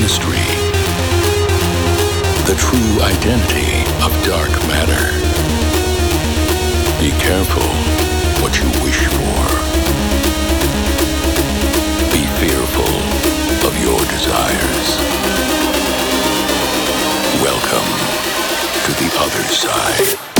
mystery. The true identity of dark matter. Be careful what you wish for. Be fearful of your desires. Welcome to the other side.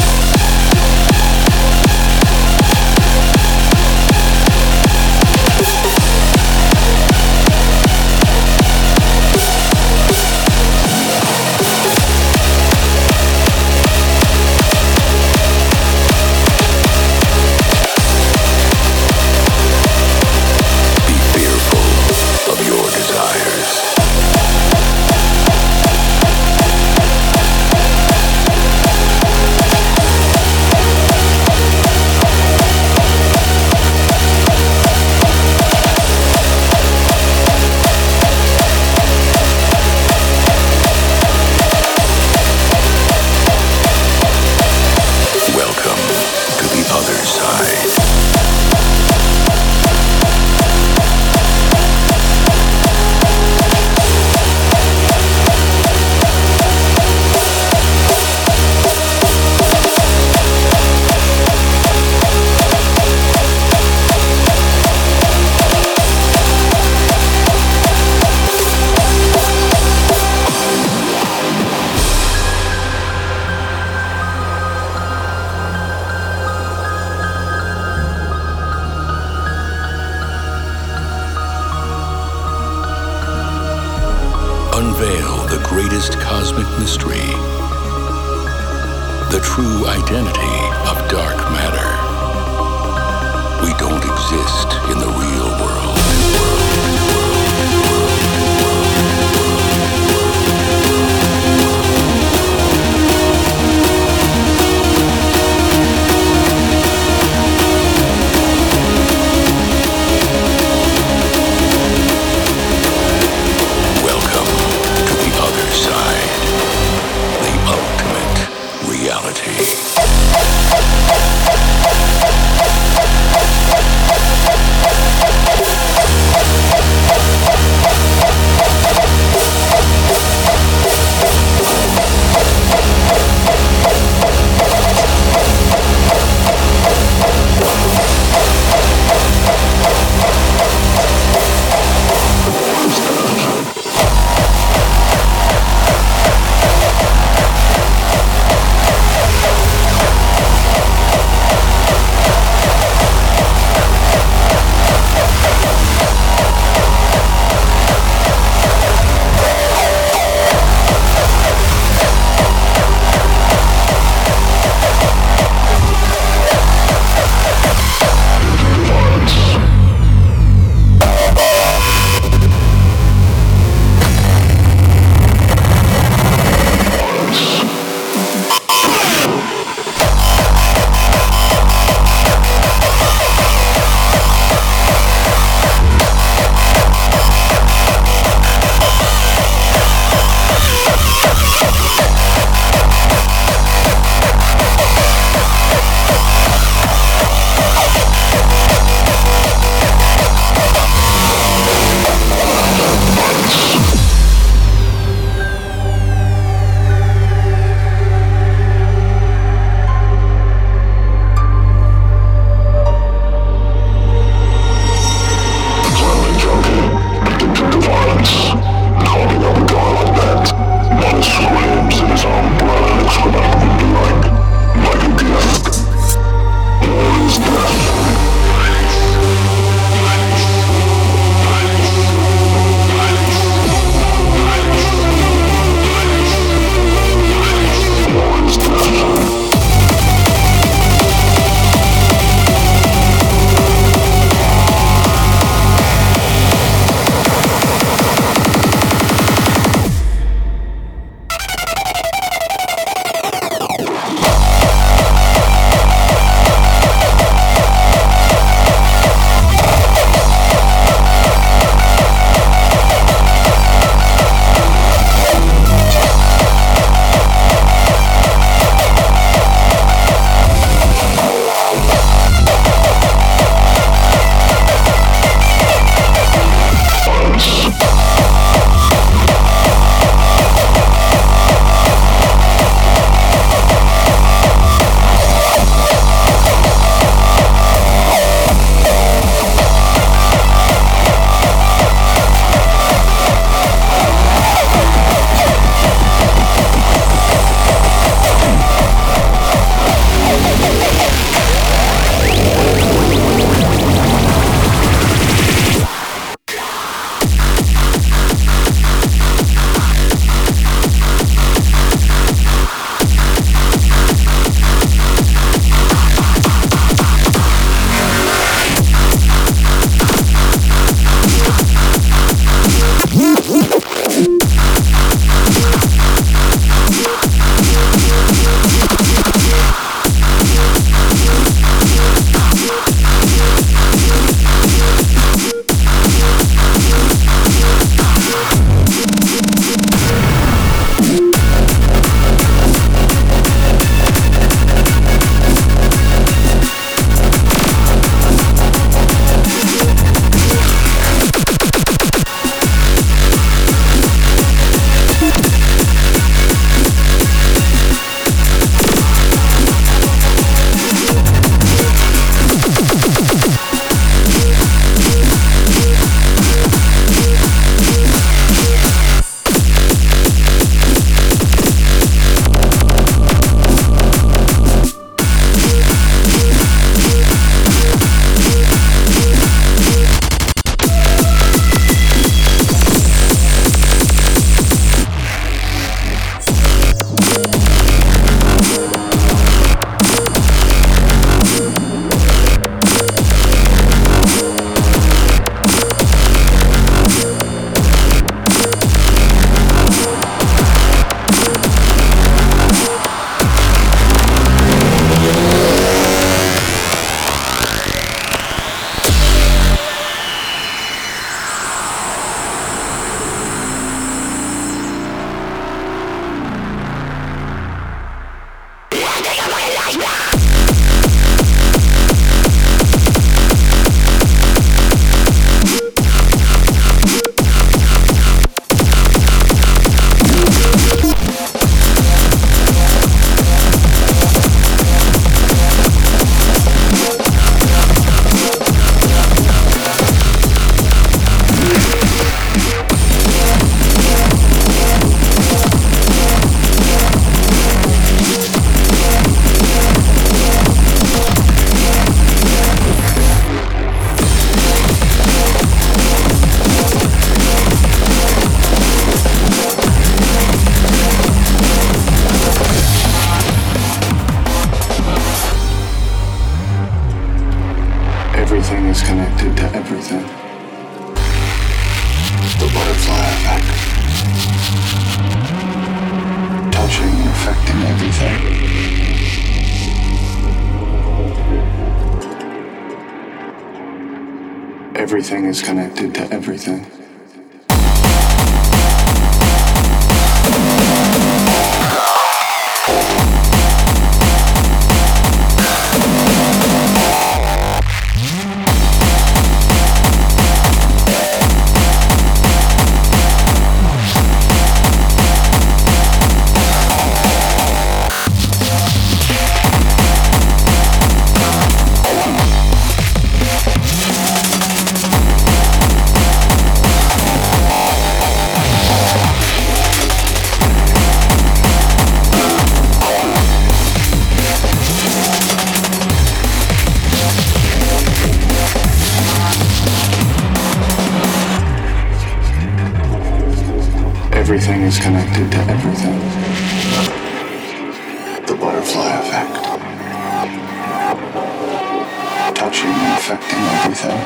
affecting everything.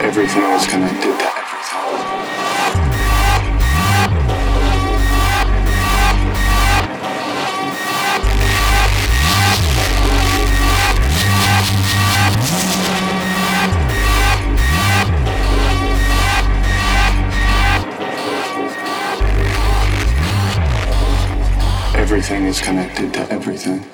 Everything is connected everything is connected to everything.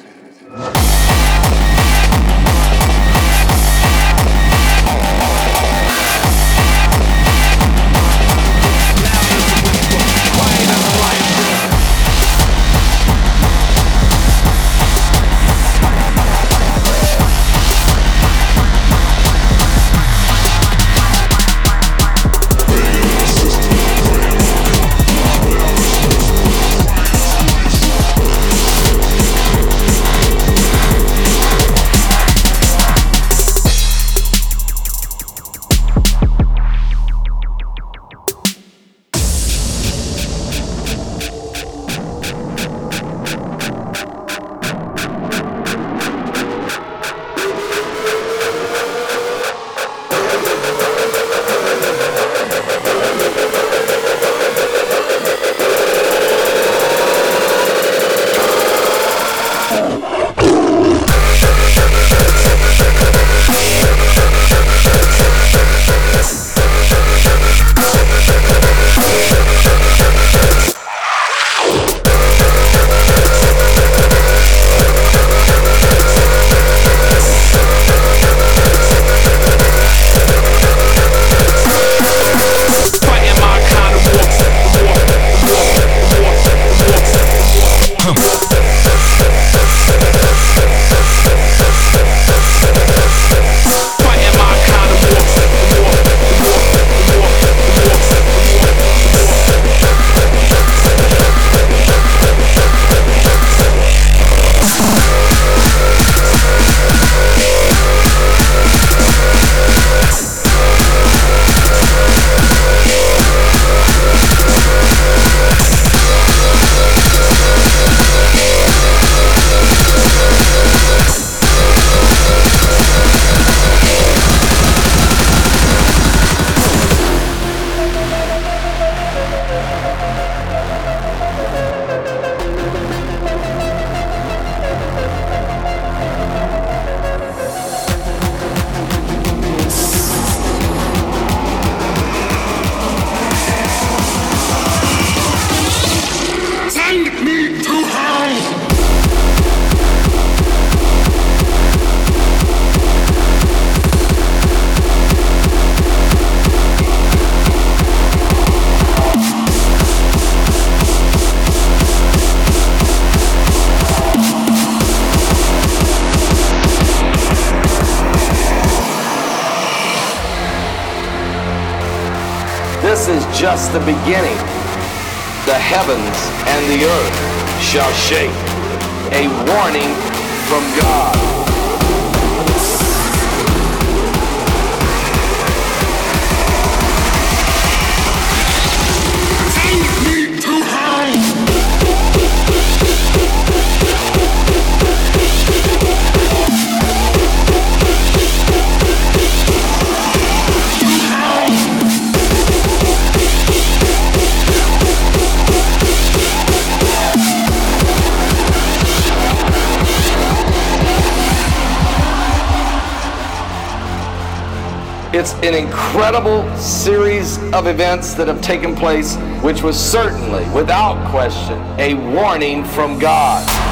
It's an incredible series of events that have taken place, which was certainly, without question, a warning from God.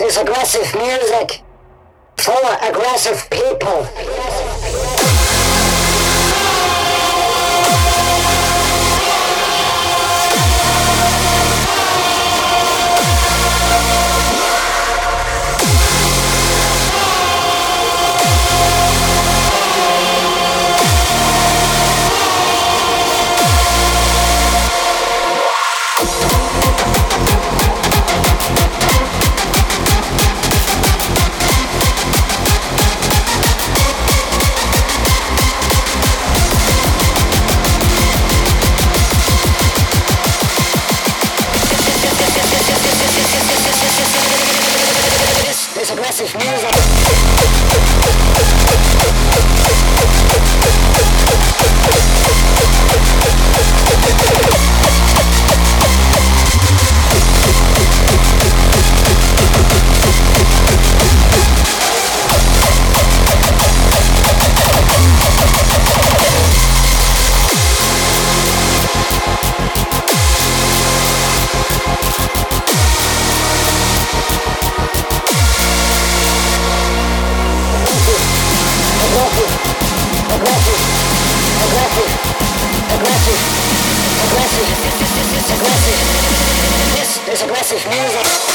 Is aggressive music for aggressive people. This is aggressive music. Music.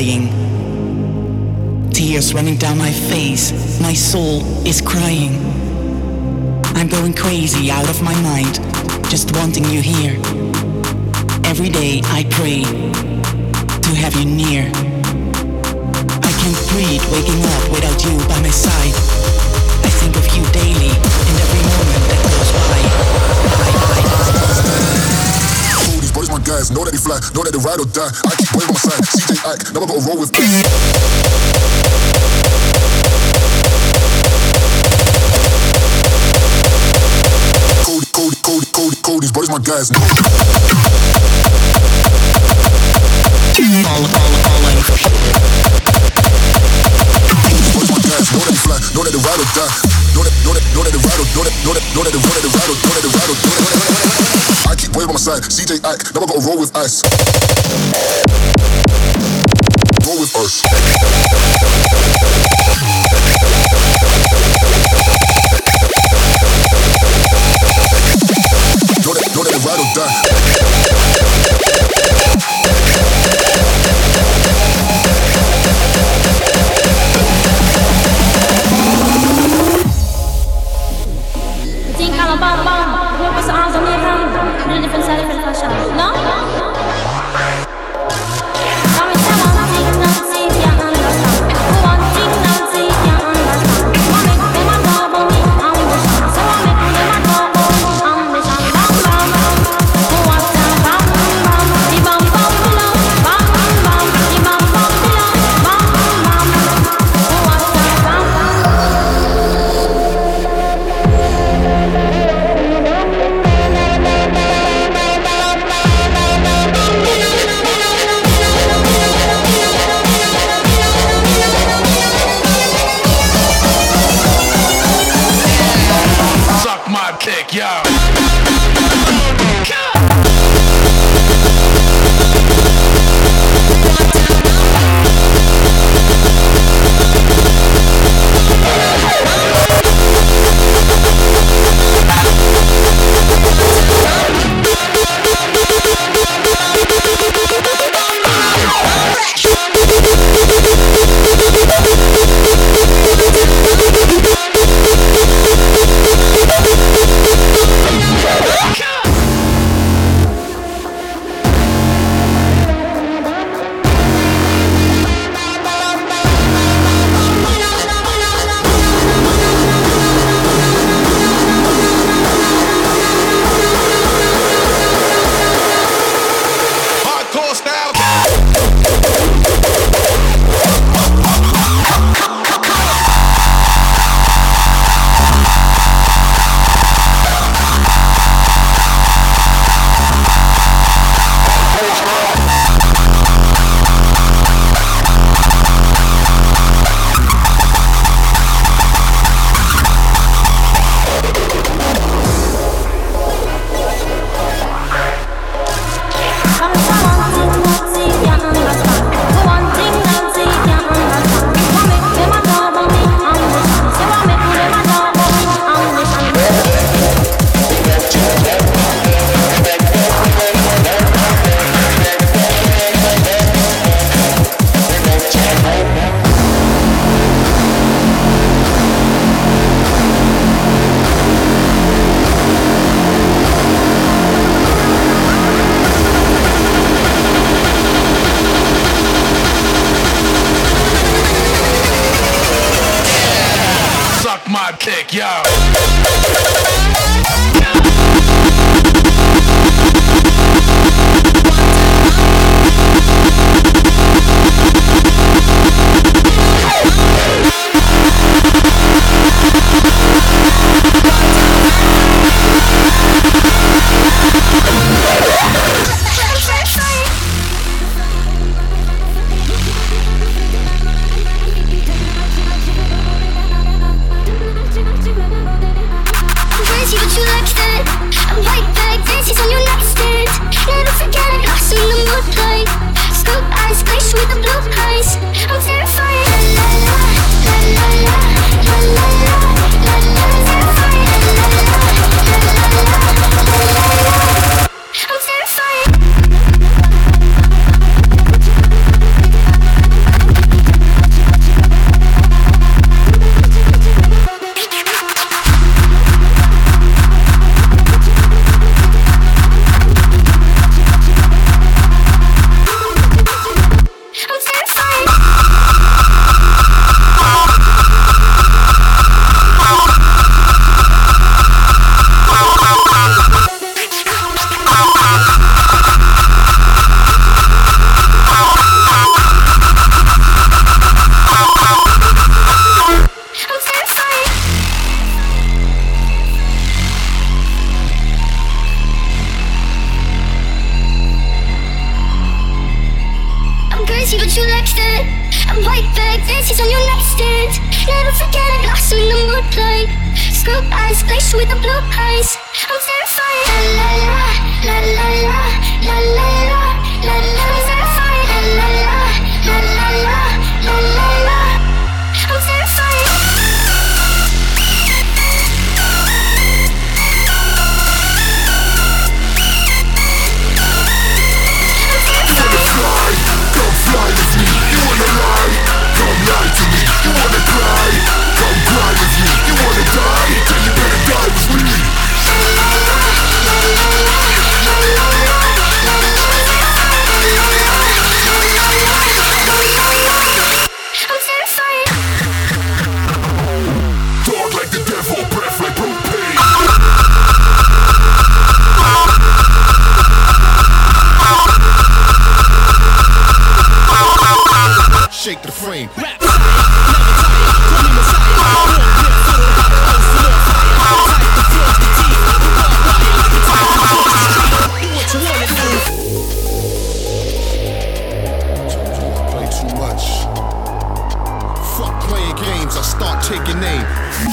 Dying. Tears running down my face, my soul is crying. I'm going crazy out of my mind, just wanting you here. Every day I pray to have you near. I can't breathe waking up without you by my side. I think of you daily in every moment guys, know that they fly, know that they ride or die. I keep waving my side, CJ Ike, never gotta roll with Cody, Cody, Cody, Cody, Cody, these boys my guys. All, all, all, my guys, know that they fly, know that they ride or die. I keep waving my side, CJ never gotta roll with ice. Roll with us.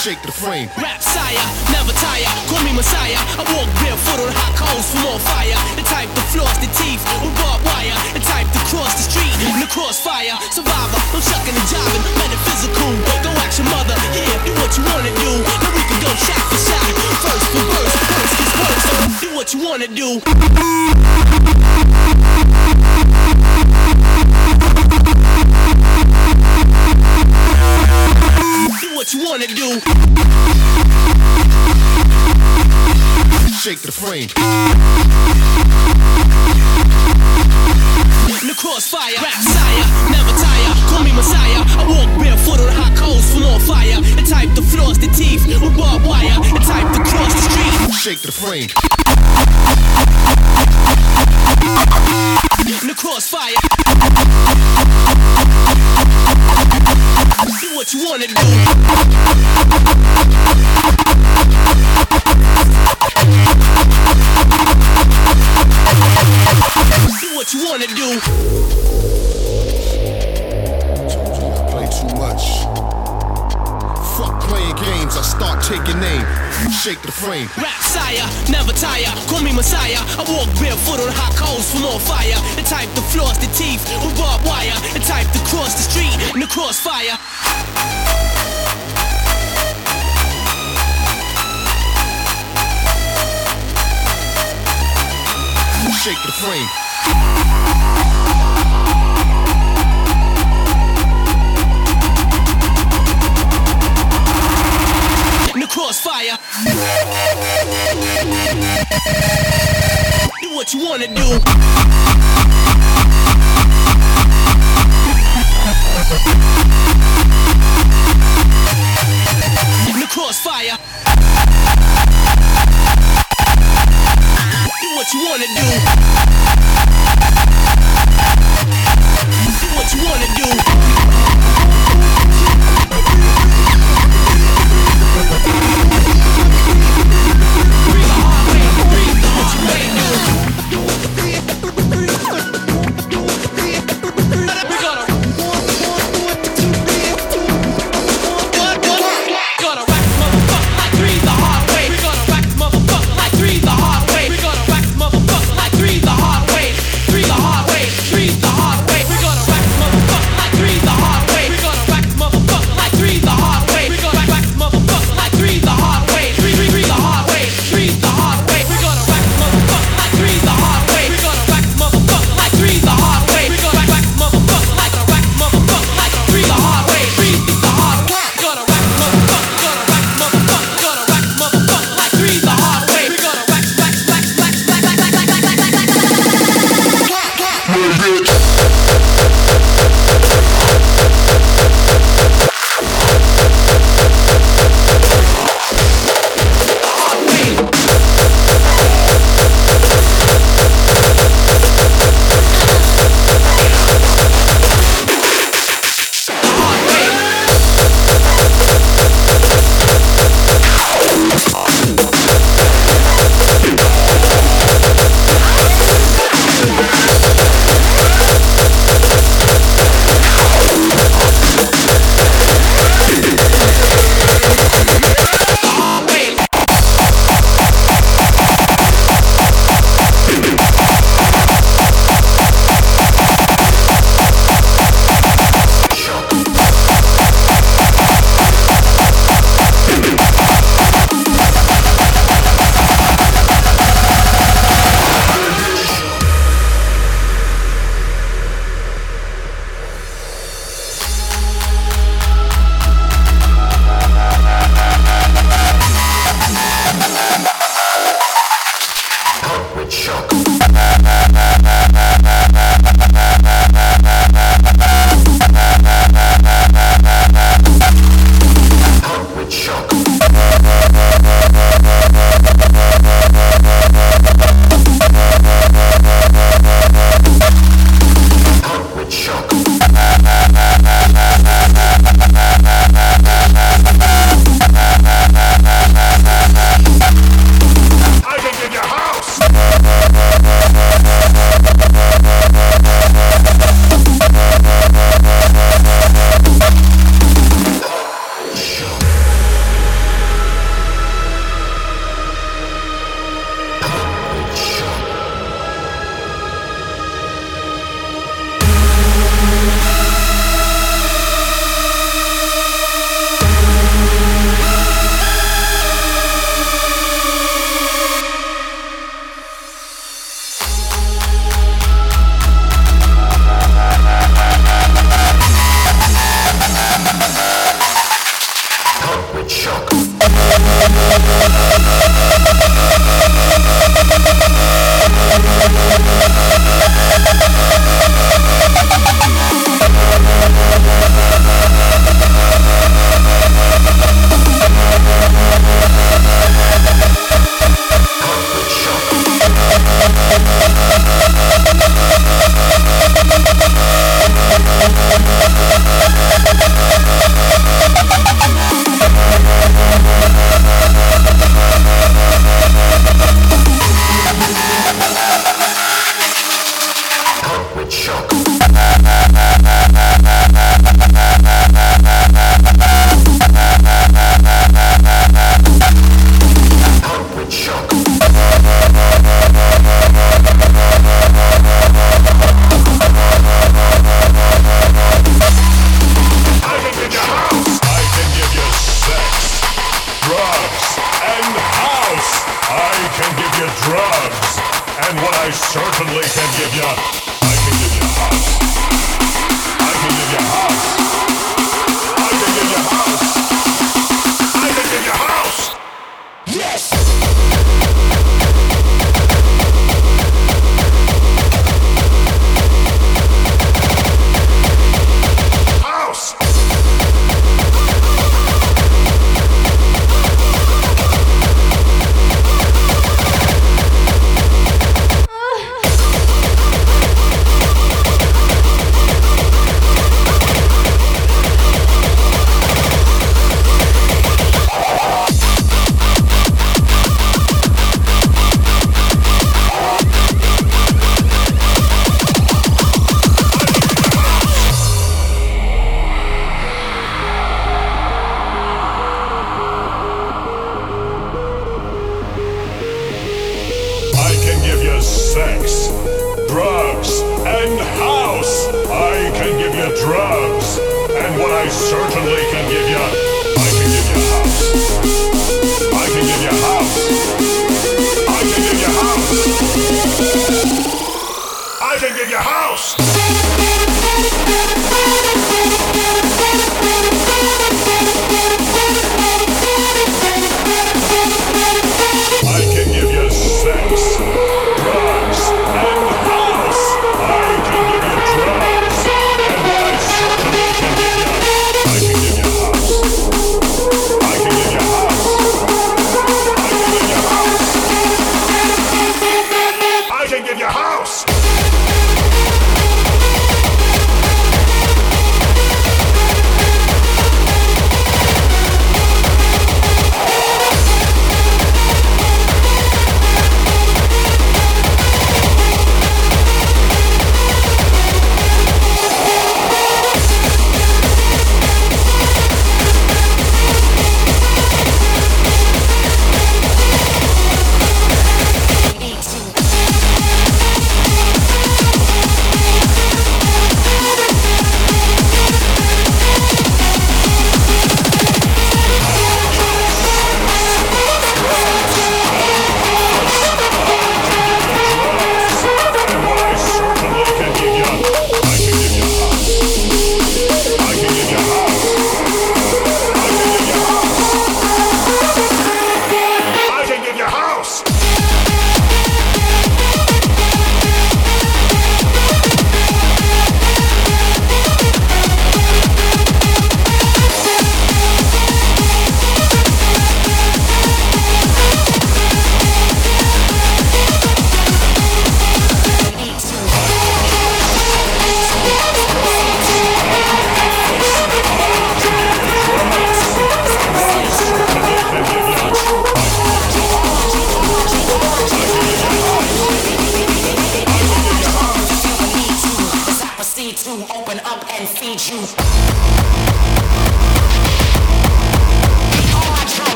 Shake the frame. Rap sire, never tire, call me messiah. I walk barefoot on hot coals for more fire. The type that floss the teeth with barbed wire. The type to cross the street in the crossfire. Survivor, I'm shucking and jiving, metaphysical. Go ask your mother, yeah, do what you wanna do. Now we can go shot for shot, first for verse, first is first. Do what you wanna do. What you wanna do. Shake the frame. The crossfire, rap sire, never tire, call me messiah. I walk barefoot on hot coals for more fire. The type to floss the teeth with barbed wire. The type to cross the street. Shake the frame. The crossfire. Do what you wanna do. Do what you wanna do. Play too much. Playing games, I start taking aim. Shake the frame. Rap sire, never tire, call me messiah. I walk barefoot on hot coals for more fire. The type to floss the teeth with barbed wire. The type to cross the street in the crossfire. Shake the frame. The crossfire. Do what you wanna do. The crossfire. Do what you wanna do. Do what you wanna do. Gonna Oh, my God.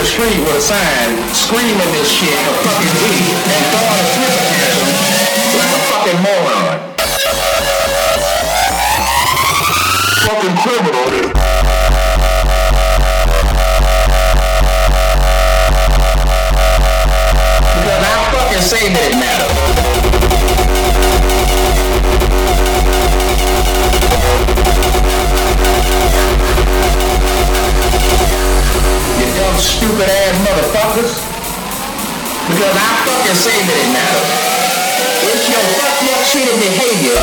The street with a sign screaming this shit for fucking idiot and throwing a flipper tantrum like a fucking moron. fucking criminal. Because I fucking say that it matters. You dumb stupid ass motherfuckers. Because I fucking say that it matters. It's your fuck shit of behavior